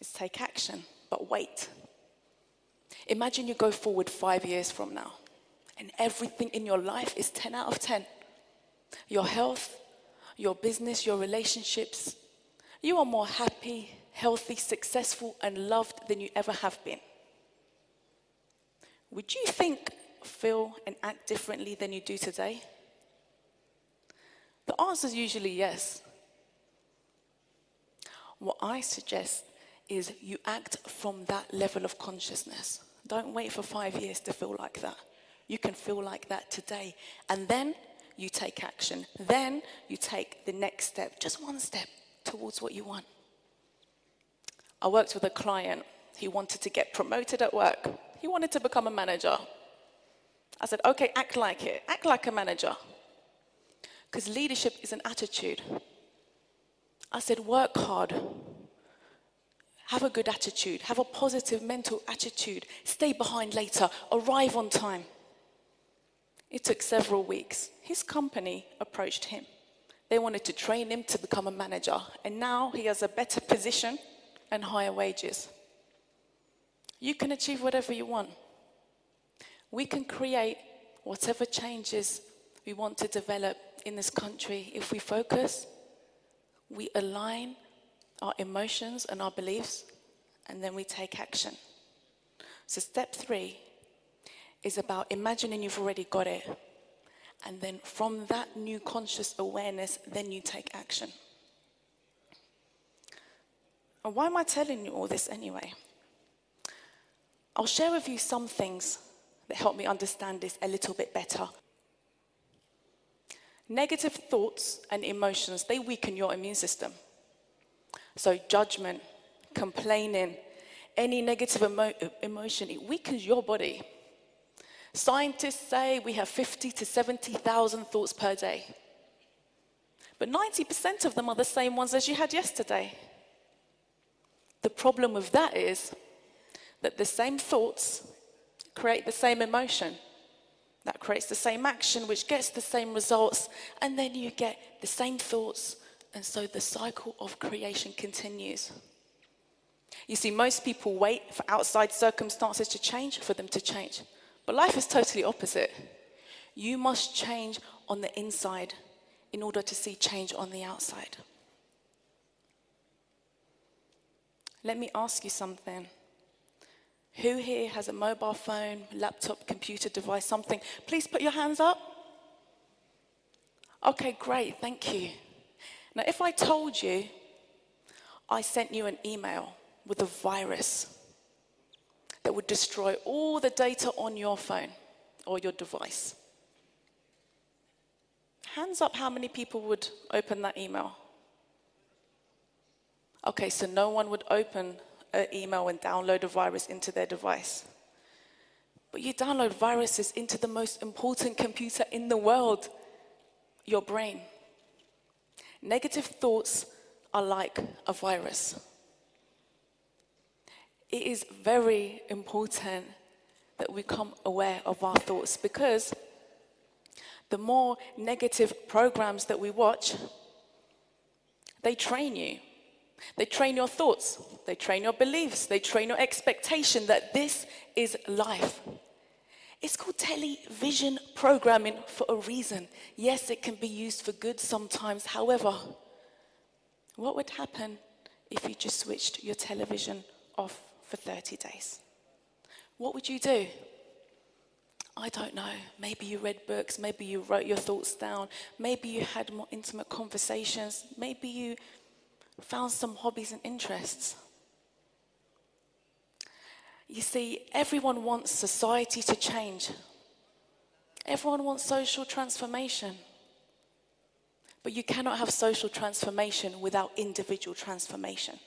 is take action, but wait. Imagine you go forward five years from now and everything in your life is 10 out of 10. Your health, your business, your relationships. You are more happy, healthy, successful, and loved than you ever have been. Would you think, feel, and act differently than you do today? The answer is usually yes. What I suggest is you act from that level of consciousness. Don't wait for five years to feel like that. You can feel like that today. And then you take action. Then you take the next step, just one step towards what you want. I worked with a client. He wanted to get promoted at work, he wanted to become a manager. I said, okay, act like it, act like a manager. Because leadership is an attitude. I said, work hard. Have a good attitude. Have a positive mental attitude. Stay behind later. Arrive on time. It took several weeks. His company approached him. They wanted to train him to become a manager, and now he has a better position and higher wages. You can achieve whatever you want. We can create whatever changes we want to develop in this country if we focus, we align our emotions and our beliefs, and then we take action. So, step three is about imagining you've already got it. And then from that new conscious awareness, then you take action. And why am I telling you all this anyway? I'll share with you some things that help me understand this a little bit better. Negative thoughts and emotions, they weaken your immune system. So, judgment, complaining, any negative emo- emotion, it weakens your body. Scientists say we have 50 to 70,000 thoughts per day. But 90% of them are the same ones as you had yesterday. The problem with that is that the same thoughts create the same emotion. That creates the same action, which gets the same results, and then you get the same thoughts, and so the cycle of creation continues. You see, most people wait for outside circumstances to change for them to change. But life is totally opposite. You must change on the inside in order to see change on the outside. Let me ask you something. Who here has a mobile phone, laptop, computer device, something? Please put your hands up. Okay, great, thank you. Now, if I told you I sent you an email with a virus, that would destroy all the data on your phone or your device. Hands up how many people would open that email? Okay, so no one would open an email and download a virus into their device. But you download viruses into the most important computer in the world, your brain. Negative thoughts are like a virus it is very important that we come aware of our thoughts because the more negative programs that we watch, they train you. They train your thoughts, they train your beliefs, they train your expectation that this is life. It's called television programming for a reason. Yes, it can be used for good sometimes. However, what would happen if you just switched your television off for 30 days. What would you do? I don't know. Maybe you read books, maybe you wrote your thoughts down, maybe you had more intimate conversations, maybe you found some hobbies and interests. You see, everyone wants society to change. Everyone wants social transformation. But you cannot have social transformation without individual transformation.